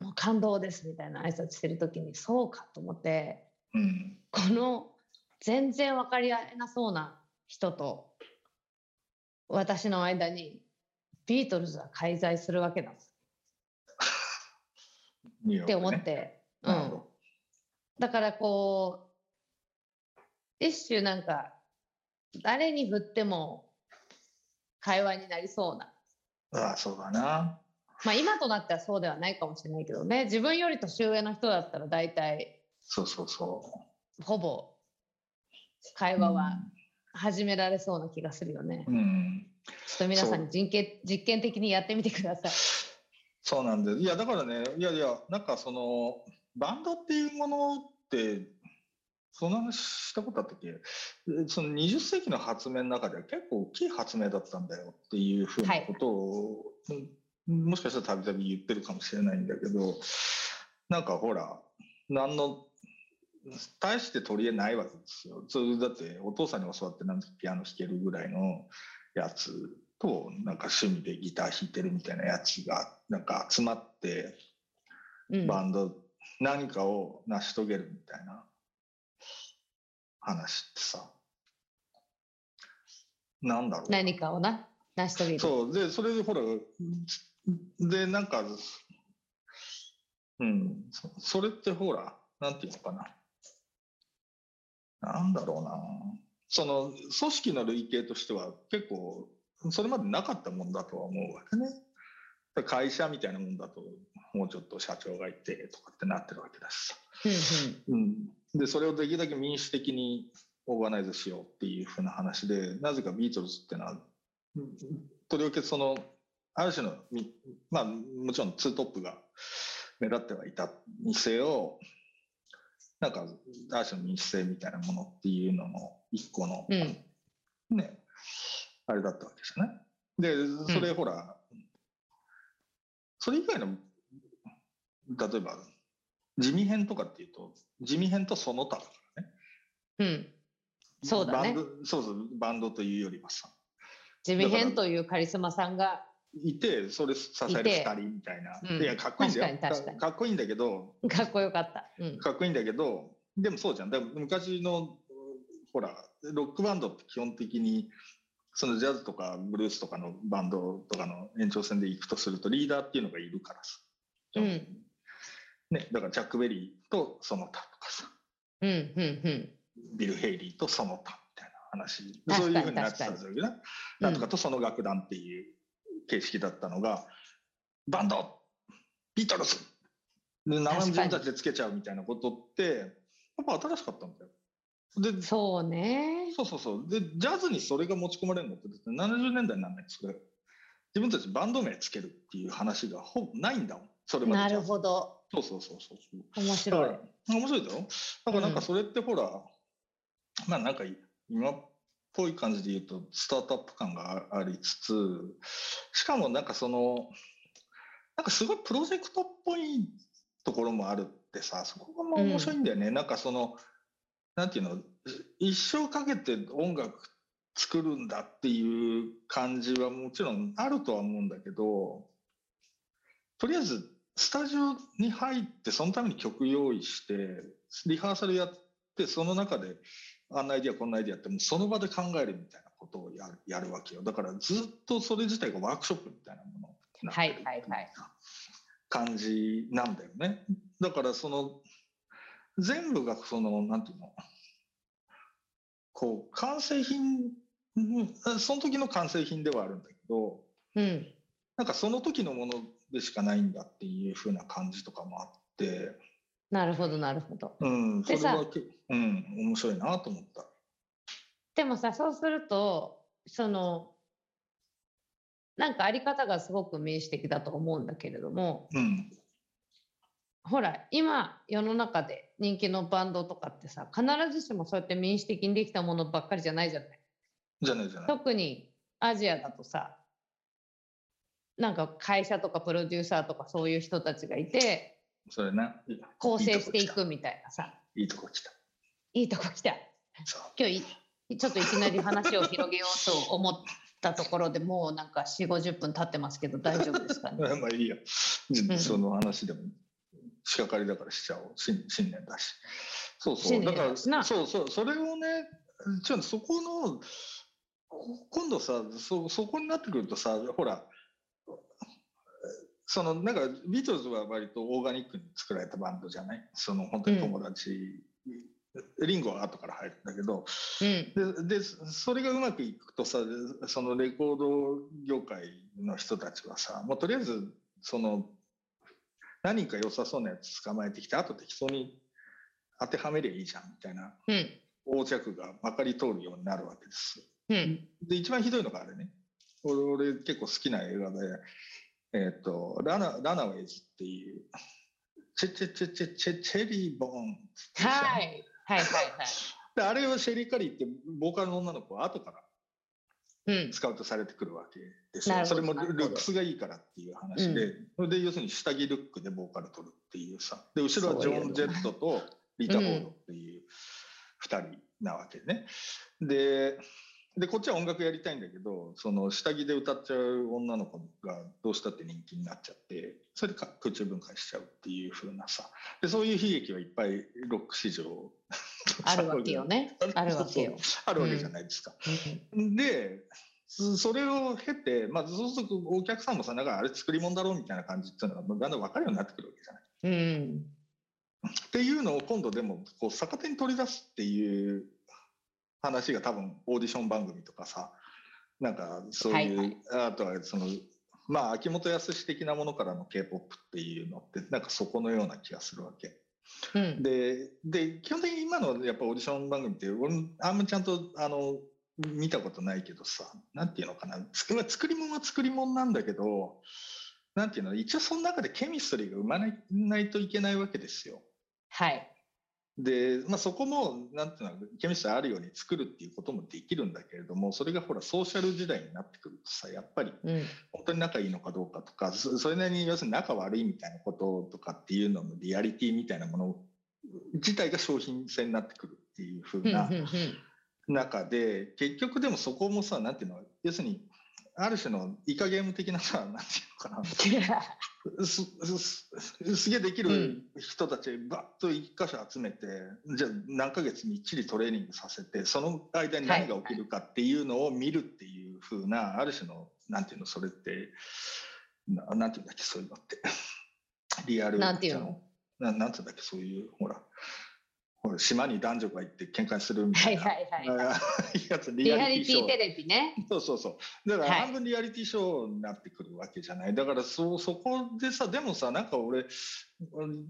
もう感動ですみたいな挨拶してる時にそうかと思ってうん。この全然分かり合えなそうな人と私の間にビートルズは介在するわけだ。って思って、うん。だからこう一種なんか誰に振っても会話になりそうな。ああそうだな。まあ今となってはそうではないかもしれないけどね。自分より年上の人だったら大体そうそうそほぼ会う。話は始められそうな気がするよね。うん。ちょっと皆さんに実験実験的にやってみてください。そうなんです。いや、だからね、いやいや、なんかその、バンドっていうものって、そんな話したことあったっけ？その20世紀の発明の中では結構大きい発明だったんだよっていうふうなことを、うんもしかしたらたびたび言ってるかもしれないんだけど、なんかほら、何の、大して取り柄ないわけですよ。それだってお父さんに教わってなんかピアノ弾けるぐらいのやつとなんか趣味でギター弾いてるみたいなやつがなんか集まってうん、バンド何かを成し遂げるみたいな話ってさ。なんだろう何かをな？成し遂げる。そう。でそれでほらでなんかうん。そそれってほらなんていうのかななんだろうなその組織の類型としては結構それまでなかったもんだとは思うわけね。会社みたいなもんだともうちょっと社長がいてとかってなってるわけだしさ。うんでそれをできるだけ民主的にオーガナイズしようっていうふうな話でなぜかビートルズっていうのはうんとりわけそのある種のみまあもちろんツートップが目立ってはいたにせよなんかある種の民主性みたいなものっていうのの一個の、うん。ねあれだったわけじゃないでそれほら、それ以外の例えば地味編とかっていうと地味編とその他だからね。うん、そうだね。バンドそうそうバンドというよりはさ。地味編というカリスマさんがいてそれ支えるいて2人みたいな、うん。いやかっこいいんだよ。確かっこいいんだけど。かっこよかった。うん。かっこいいんだけどでもそうじゃん。だ昔のほらロックバンドって基本的にそのジャズとかブルースとかのバンドとかの延長線で行くとするとリーダーっていうのがいるからさ、うん。ね、だからチャック・ベリーとその他とかさ。うんうんうん。ビル・ヘイリーとその他みたいな話。そういうふうになってたんですよね。うんなんとかとその楽団っていう形式だったのが、バンドビートルズ。で名前も自分たちでつけちゃうみたいなことってやっぱ新しかったんだよ。でそうね。そうそうそう。でジャズにそれが持ち込まれるのってだって70年代になんないそれ自分たちバンド名つけるっていう話がほぼないんだもん。それまでなるほど。そうそうそうそう面だ白い面白いだろ？だからなんかそれってほら、まあなんか今っぽい感じで言うとスタートアップ感がありつつしかもなんかそのなんかすごいプロジェクトっぽいところもあるってさそこがまあ面白いんだよね、なんかそのなんていうの一生かけて音楽作るんだっていう感じはもちろんあるとは思うんだけどとりあえずスタジオに入ってそのために曲用意してリハーサルやってその中であんなアイディアこんなアイディアってもうその場で考えるみたいなことをやるやるわけよ。だからずっとそれ自体がワークショップみたいなものになはい。はいはい。感じなんだよね。だからその全部がそのなんていうの？こう完成品うんその時の完成品ではあるんだけどうん。なんかその時のものでしかないんだっていう風な感じとかもあって、なるほどなるほど。うん、それはけうん面白いなと思った。でもさそうするとそのなんかあり方がすごく民主的だと思うんだけれどもうんほら今世の中で人気のバンドとかってさ必ずしもそうやって民主的にできたものばっかりじゃないじゃない。じゃないじゃない。特にアジアだとさなんか会社とかプロデューサーとかそういう人たちがいてそれな。い構成していくみたいなさ。いいとこ来た。いいとこ来た。今日いちょっといきなり話を広げようと思ったところでもうなんか4 5 0分経ってますけど大丈夫ですかね？まあいいや、ん。その話でも仕掛かりだからしちゃおう。新新年だし。そうそう。新だからそうそう。それをねちょそこのこ今度さそそこになってくるとさほらそのなんかビートルズは割とオーガニックに作られたバンドじゃない？その本当に友達、リンゴは後から入るんだけど。うん。ででそれがうまくいくとさそのレコード業界の人たちはさもうとりあえずその何人か良さそうなやつ捕まえてきてあと適当に当てはめりゃいいじゃんみたいなうん。横着がまかり通るようになるわけです。うん。で一番ひどいのがあれね。俺俺結構好きな映画で「えっとラナラナウェイズ」っていうチェチェチェチェチェチェリーボーンってさはい。はいはいはい。であれをシェリー・カリーってボーカルの女の子は後からうん。スカウトされてくるわけですよ。なるほどそれもルックスがいいからっていう話で、それで要するに下着ルックでボーカル取るっていうさ。で、後ろはジョン・ジェットとリタ・フォードっていう二人なわけね。で、で、こっちは音楽やりたいんだけど、その下着で歌っちゃう女の子がどうしたって人気になっちゃって、それでか空中分解しちゃうっていう風なさ。で、そういう悲劇はいっぱいロック史上 あるわけよね あるわけよあるわけじゃないですか。うんでそそれを経て、まあ、そうするとお客さんもさなんかあれ作り物だろうみたいな感じっていうのがだんだん分かるようになってくるわけじゃない。うんっていうのを今度でもこう逆手に取り出すっていう話が多分オーディション番組とかさなんかそういう、はいあとはそのまあ秋元康的なものからの k p o p っていうのってなんかそこのような気がするわけ。うんでで基本的に今のやっぱオーディション番組って俺もあんまちゃんとあの見たことないけどさなんていうのかな作り物は作り物なんだけどなんていうの一応その中でケミストリーが生まないないといけないわけですよ。はいで、まあ、そこもなんていうのケミストあるように作るっていうこともできるんだけれどもそれがほらソーシャル時代になってくるとさやっぱりうん。本当に仲いいのかどうかとかそそれなりに要するに仲悪いみたいなこととかっていうののリアリティみたいなもの自体が商品性になってくるっていうふうな中で結局でもそこもさなんていうの要するにある種のイカゲーム的なさなんていうのかな。すすすげえできる人たちバッと一箇所集めて、じゃあ何ヶ月みっちりトレーニングさせてその間に何が起きるかっていうのを見るっていう風な、ある種のなんていうのそれってななんていうんだっけそういうのって。リアルなんていうの？ななんていうんだっけそういうほら島に男女が行って喧嘩するみたな、はいいはいはい。あーやつリリアリティテレビね。そうそうそう。だからはい。半分リアリティショーになってくるわけじゃない。だからそそこでさ、でもさ、なんか俺、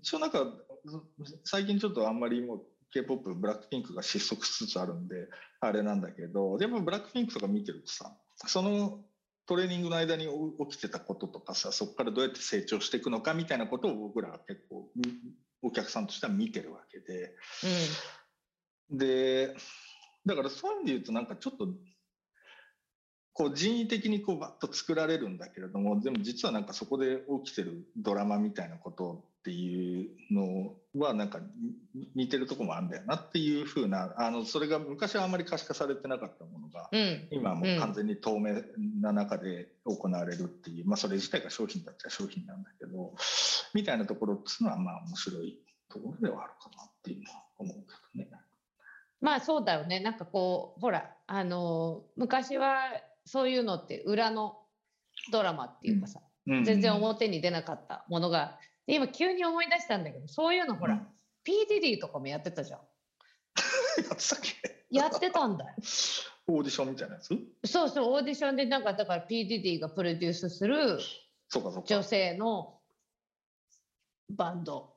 一応なんか、最近ちょっとあんまりもう K-POP、ブラックピンクが失速しつつあるんで、あれなんだけど、でもブラックピンクとか見てるとさ、そのトレーニングの間に起きてたこととかさ、そこからどうやって成長していくのかみたいなことを僕らは結構みお客さんとしては見てるわけで、で、だからそういう意味で言うとなんかちょっと、こう人為的にこうバッと作られるんだけれども、でも実はなんかそこで起きてるドラマみたいなことっていうのはなんかに似てるとこもあるんだよなっていうふうな、あの、それが昔はあまり可視化されてなかったものが、うん。うん今はもう完全に透明な中で行われるっていう、まあそれ自体が商品だっちゃ商品なんだけど、みたいなところっていうのはまあ面白いところではあるかなっていうのは思うけどね。まあそうだよね。なんかこうほらあの昔はそういうのって裏のドラマっていうかさ、うん全然表に出なかったものがで今急に思い出したんだけどそういうのほら、うん P・ ディディとかもやってたじゃん やってたっけ？やってたんだよ。オーディションみたいなやつ？そうそう、オーディションでなんか、だから PDD がプロデュースする。女性のバンド。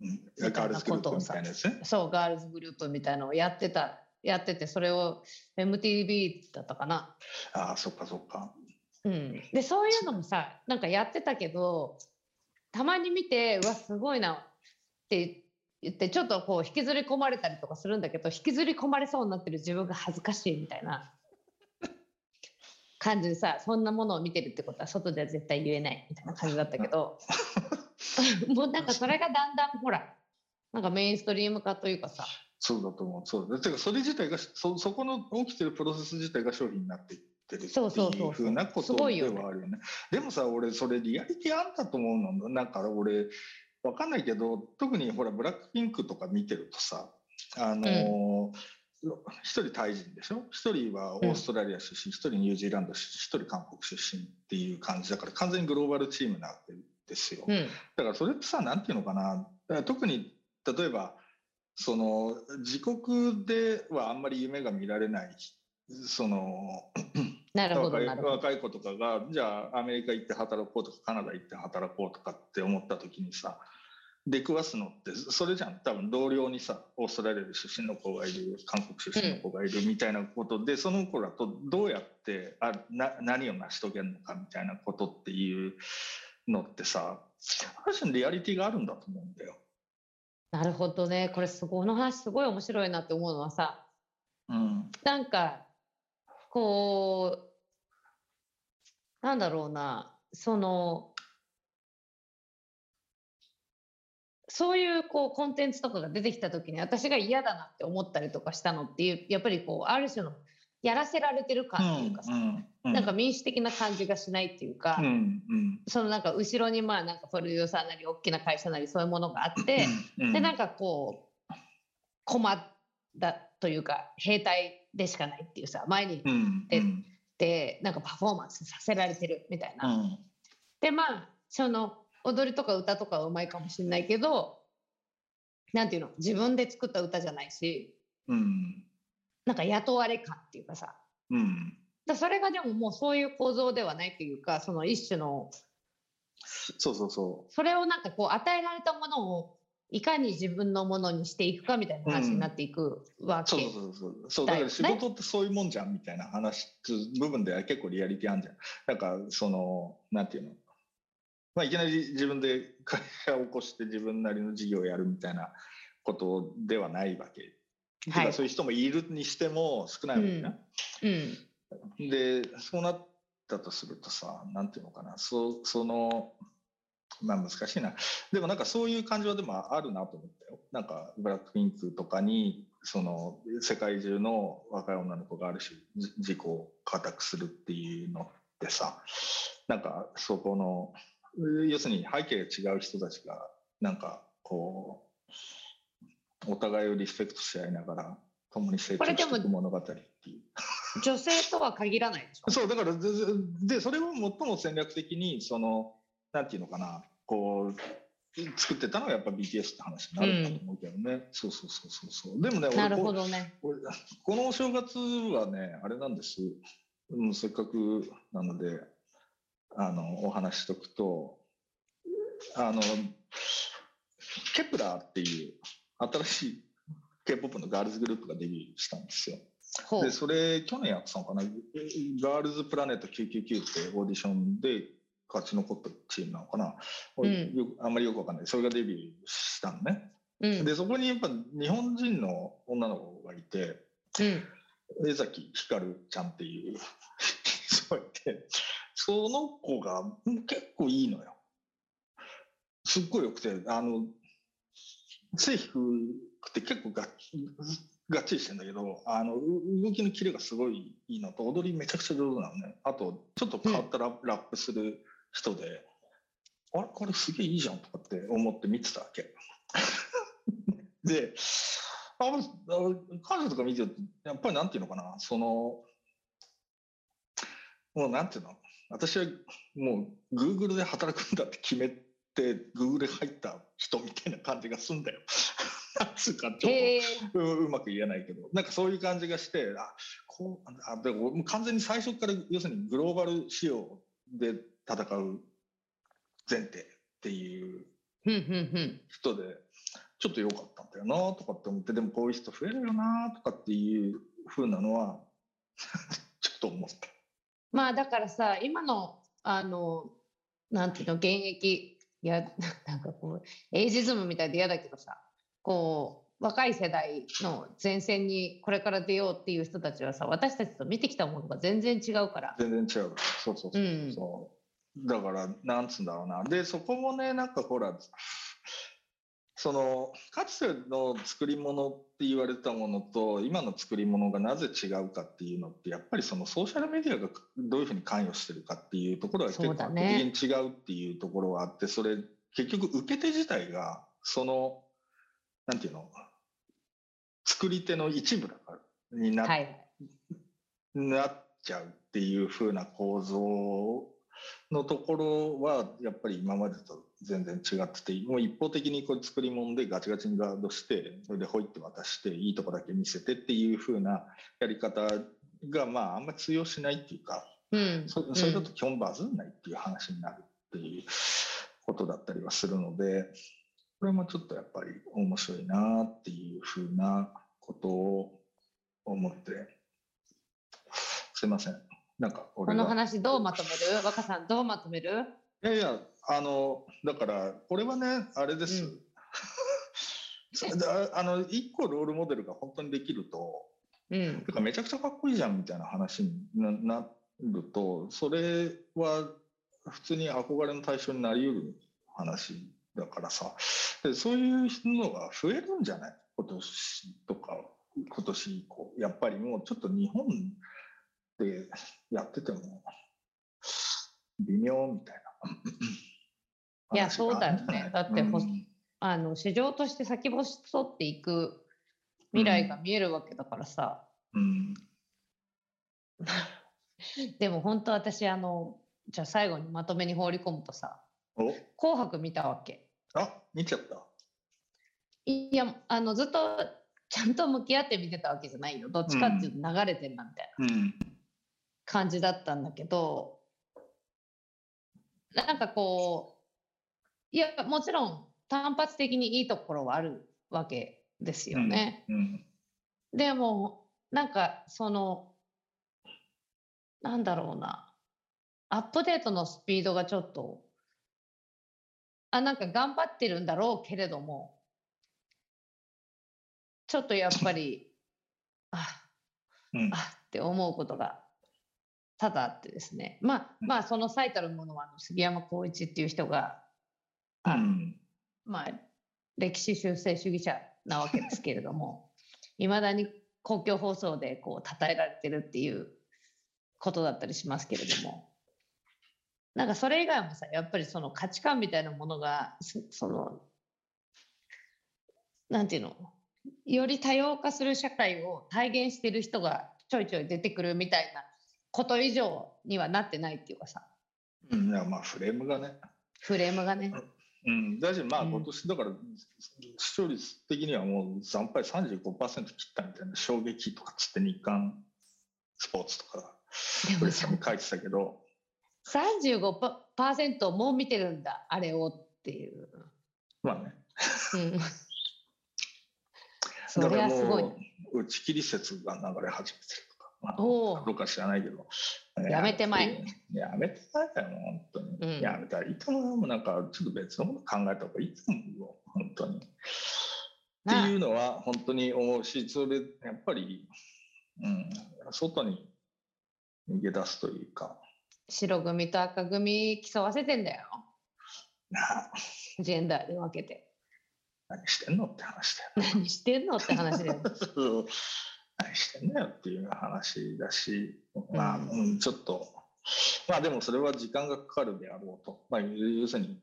うん、ガールズグループみたいなやつね。そう、ガールズグループみたいなのをやってた、やってて、それを MTV だったかな。ああ、そっかそっか。うん。で、そういうのもさ、なんかやってたけど、たまに見て、うわ、すごいなって言って、ちょっとこう引きずり込まれたりとかするんだけど、引きずり込まれそうになってる自分が恥ずかしいみたいな感じでさ、そんなものを見てるってことは外では絶対言えないみたいな感じだったけど、もうなんかそれがだんだんほら、なんかメインストリーム化というかさ、そうだと思う。そうだ。てか、それ自体が、そ、そこの起きてるプロセス自体が商品になっていってるっていうふうなことではあるよね。でもさ、俺、それリアリティあんだと思うの。なんか俺、わかんないけど、特にほら、ブラックピンクとか見てるとさ、あのー一人タイ人でしょ？一人はオーストラリア出身、一人ニュージーランド出身、一人韓国出身っていう感じだから、完全にグローバルチームなわけですよ。うん、だからそれってさ、なんていうのかな、特に例えば、その自国ではあんまり夢が見られない、その なるほど、若い子とかが、じゃあアメリカ行って働こうとか、カナダ行って働こうとかって思った時にさ、出くわすのって、それじゃん、多分同僚にさ、オーストラリアで出身の子がいる、韓国出身の子がいるみたいなことで、その子らとどうやってあな何を成し遂げるのかみたいなことっていうのってさ、ある種のリアリティがあるんだと思うんだよ。なるほどね。これすごい、この話すごい面白いなって思うのはさ、うん。なんか、こう、なんだろうな、その、そういうこうコンテンツとかが出てきた時に私が嫌だなって思ったりとかしたのっていうやっぱりこうある種のやらせられてる感っていうかさ、なんか民主的な感じがしないっていうか、そのなんか後ろにまあなんかプロデューサーなり大きな会社なりそういうものがあって、うん、でなんかこう駒だというか兵隊でしかないっていうさ前にうんででなんかパフォーマンスさせられてるみたいな。うん。でまあその踊りとか歌とかはうまいかもしれないけどなんていうの自分で作った歌じゃないしうんなんか雇われ感っていうかさ。うん。だそれがでももうそういう構造ではないというかその一種のそうそうそそれをなんかこう与えられたものをいかに自分のものにしていくかみたいな話になっていくわうそうけ。そうそう。そうだから仕事ってそういうもんじゃんみたいな話部分では結構リアリティあるじゃん。なんかそのなんていうの。まあいきなり自分で会社を起こして自分なりの事業をやるみたいなことではないわけ、はい。そういう人もいるにしても少ないわけね、うん。でそうなったとするとさなんていうのかな。そそのまあ難しいな。でもなんかそういう感情でもあるなと思ったよ。なんかブラックピンクとかにその世界中の若い女の子がある種じ自己を固くするっていうのってさなんかそこの要するに背景が違う人たちがなんかこうお互いをリスペクトし合いながら共に成長していく物語っていう。女性とは限らないでしょ。そうだからででそれを最も戦略的にそのなんていうのかなこう作ってたのはやっぱ BTS って話になるんだと思うけどね、そうそうそうそうそうでもねなるほどね。俺このお正月はねあれなんです、うん、せっかくなのであのお話ししとくとあのケプラーっていう新しい K-POP のガールズグループがデビューしたんですよ。でそれ去年やってたのかな？ガールズプラネット999ってオーディションで勝ち残ったチームなのかな、うん。あんまりよくわかんない。それがデビューしたのね、うん。でそこにやっぱ日本人の女の子がいてうん。江崎ひかるちゃんっていう人がいてその子が結構いいのよ。すっごいよくてあの背低くて結構がっがっちりしてんだけどあの動きのキレがすごいいいのと踊りめちゃくちゃ上手なのね。あとちょっと変わったラ,、ラップする人であれ？これすげえいいじゃんとかって思って見てたわけ。であ彼女とか見てるとやっぱりなんていうのかな？そのもうなんていうの？私はもう Google で働くんだって決めて Google で入った人みたいな感じがすんだよ なんつうかちょっ。とううまく言えないけどなんかそういう感じがしてあこうあでも完全に最初から要するにグローバル仕様で戦う前提っていう。人でちょっと良かったんだよなとかって思ってでもこういう人増えるよなとかっていう風なのは ちょっと思った。まあだからさ今のあのなんていうの現役いや なんかこうエイジズムみたいで嫌だけどさこう若い世代の前線にこれから出ようっていう人たちはさ私たちと見てきたものが全然違うから。全然違う。そうそうそう。うんそうだから、なんつうんだろうな。で、そこもね、なんかほら、その、かつての作り物って言われたものと、今の作り物がなぜ違うかっていうのって、やっぱりそのソーシャルメディアがどういうふうに関与してるかっていうところは結構そうだ圧ね倒的に違うっていうところはあって、それ、結局受け手自体が、その、なんていうの、作り手の一部だから、になっはい。なっちゃうっていう風な構造のところはやっぱり今までと全然違っててもう一方的にこう作り物でガチガチにガードしてそれでホイって渡していいとこだけ見せてっていう風なやり方がまああんまり通用しないっていうかうん。そそれだと基本バズんないっていう話になるっていうことだったりはするのでこれもちょっとやっぱり面白いなっていう風なことを思って。すいません。なんかこの話どうまとめる？若さんどうまとめる？いやいやあのだからこれはねあれです、うん。だあの一個ロールモデルが本当にできるとうん。てかめちゃくちゃかっこいいじゃんみたいな話にななるとそれは普通に憧れの対象になりうる話だからさ。でそういうのが増えるんじゃない？今年とか今年以降。やっぱりもうちょっと日本でやってても微妙みたいな。いやそうだよね。だってほうん。あの市場として先細っていく未来が見えるわけだからさ、うん。でも本当私あのじゃあ最後にまとめに放り込むとさお「紅白」見たわけ。あ見ちゃった？いやあのずっとちゃんと向き合って見てたわけじゃないよ。どっちかっていうと流れてんなみたいなうん。感じだったんだけどなんかこういやもちろん単発的にいいところはあるわけですよね。うんでもなんかそのなんだろうな。アップデートのスピードがちょっとあなんか頑張ってるんだろうけれどもちょっとやっぱりあうん。あって思うことが多々あってですね。まあまあその最たるものはあの杉山浩一っていう人があうんまあ、歴史修正主義者なわけですけれども いまだに公共放送でこう称えられてるっていうことだったりしますけれどもなんかそれ以外もさやっぱりその価値観みたいなものがそそのなんていうのより多様化する社会を体現してる人がちょいちょい出てくるみたいなこと以上にはなってないっていうかさ。うん、いやまあフレームがね、フレームがね。うん、だしまあうん。今年だから視聴率的にはもう惨敗35%切ったみたいな衝撃とかつって日刊スポーツとか。でもさこれ書いてたけど。35%もう見てるんだあれをっていう。まあね。うん、そだからりゃすごい打ち切り説が流れ始めてるまあ、どうか知らないけどやめてまいやめてまいだよ本当に、うんやめたらいいと思うもうなんかちょっと別のもの考えた方がいいと思うよ本当にっていうのは本当に思うし、それやっぱり、うん、外に逃げ出すというか、白組と赤組競わせてんだよ。なあジェンダーで分けて。何してんのって話だよ。何してんのって話だよ。何してんだよっていう話だし、まあ、うんうん、ちょっと、まあでもそれは時間がかかるであろうと。まあ、要するに、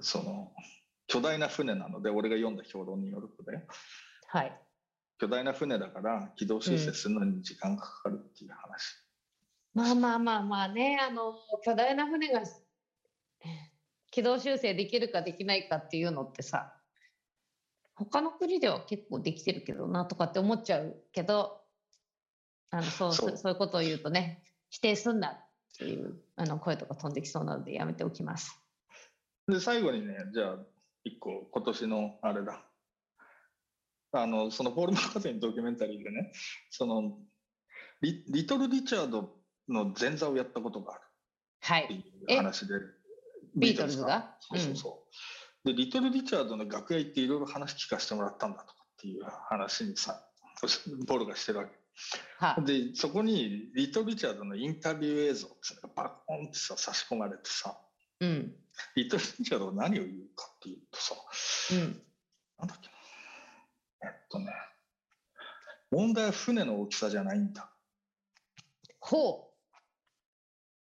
その、巨大な船なので、俺が読んだ評論によるとね、はい。巨大な船だから軌道修正するのに時間がかかるっていう話。まあまあまあまあね、あの、巨大な船が軌道修正できるかできないかっていうのってさ、他の国では結構できてるけどなとかって思っちゃうけどあのそうそそう。うそういうことを言うとね否定すんなっていうあの声とか飛んできそうなのでやめておきます。で最後にねじゃあ一個今年のあれだ。あのそのポール・マッカートニーのドキュメンタリーでねそのリリトル・リチャードの前座をやったことがある。ってはい。いう話でビートルズが？そうそうそう、でリトル・リチャードの楽屋行っていろいろ話聞かせてもらったんだとかっていう話にさ ポールがしてるわけ。はでそこにリトル・リチャードのインタビュー映像がバコンってさ差し込まれてさうん。リトル・リチャードが何を言うかっていうとさうん。なんだっけな。えっとね問題は船の大きさじゃないんだ。ほ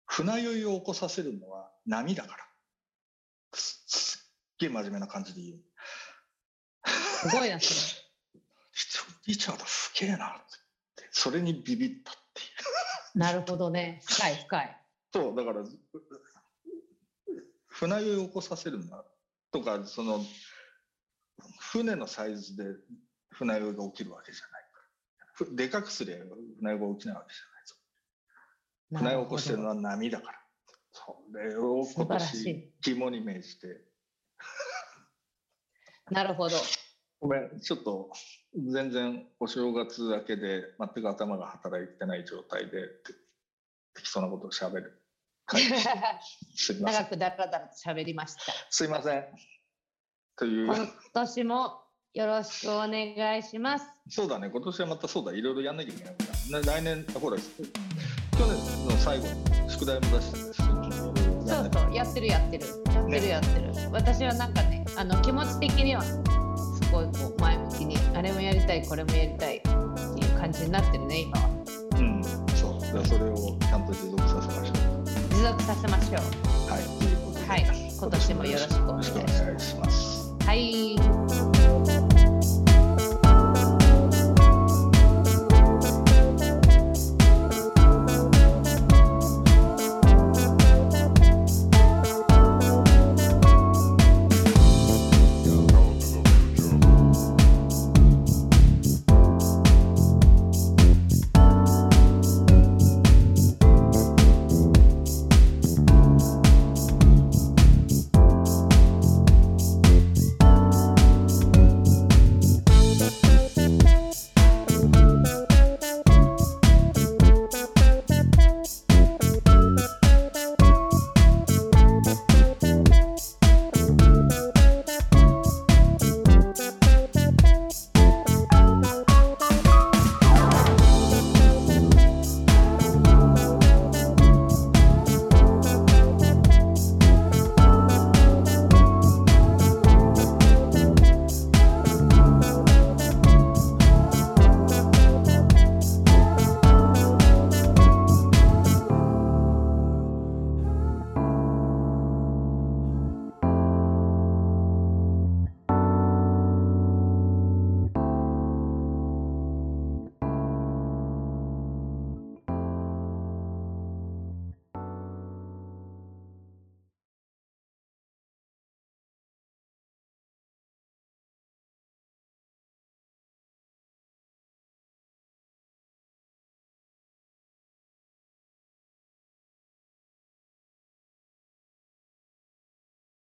船酔いを起こさせるのは波だからげえ真面目な感じで言う。うすごいなそれ。リチャードすげえなって。それにビビったっていう。なるほどね。深い深い。そうだからう船酔いを起こさせるんだとかその船のサイズで船酔いが起きるわけじゃないから。ふでかくすりゃ船酔いが起きないわけじゃないぞ。船酔いを起こしてるのは波だから。それを素今年肝に銘じてなるほど。ごめんちょっと全然お正月明けで全く頭が働いてない状態でて適当なことをしゃべる すません長くだらだらと喋りました。すいません。という、今年もよろしくお願いします。そうだね、今年はまたそうだ、いろいろやんなきゃいけないから、ね、来年、ほら、去年の最後に宿題も出してですそうそう、やってるやってる。やってるやってる。私はなんかね、あの気持ち的にはすごいこう前向きに、あれもやりたい、これもやりたいっていう感じになってるね、今は。うん、そう、だからそれをちゃんと持続させましょう。持続させましょう。はい、ということで、はい、今年もよろしくお願いします。よろしくお願いします。はい。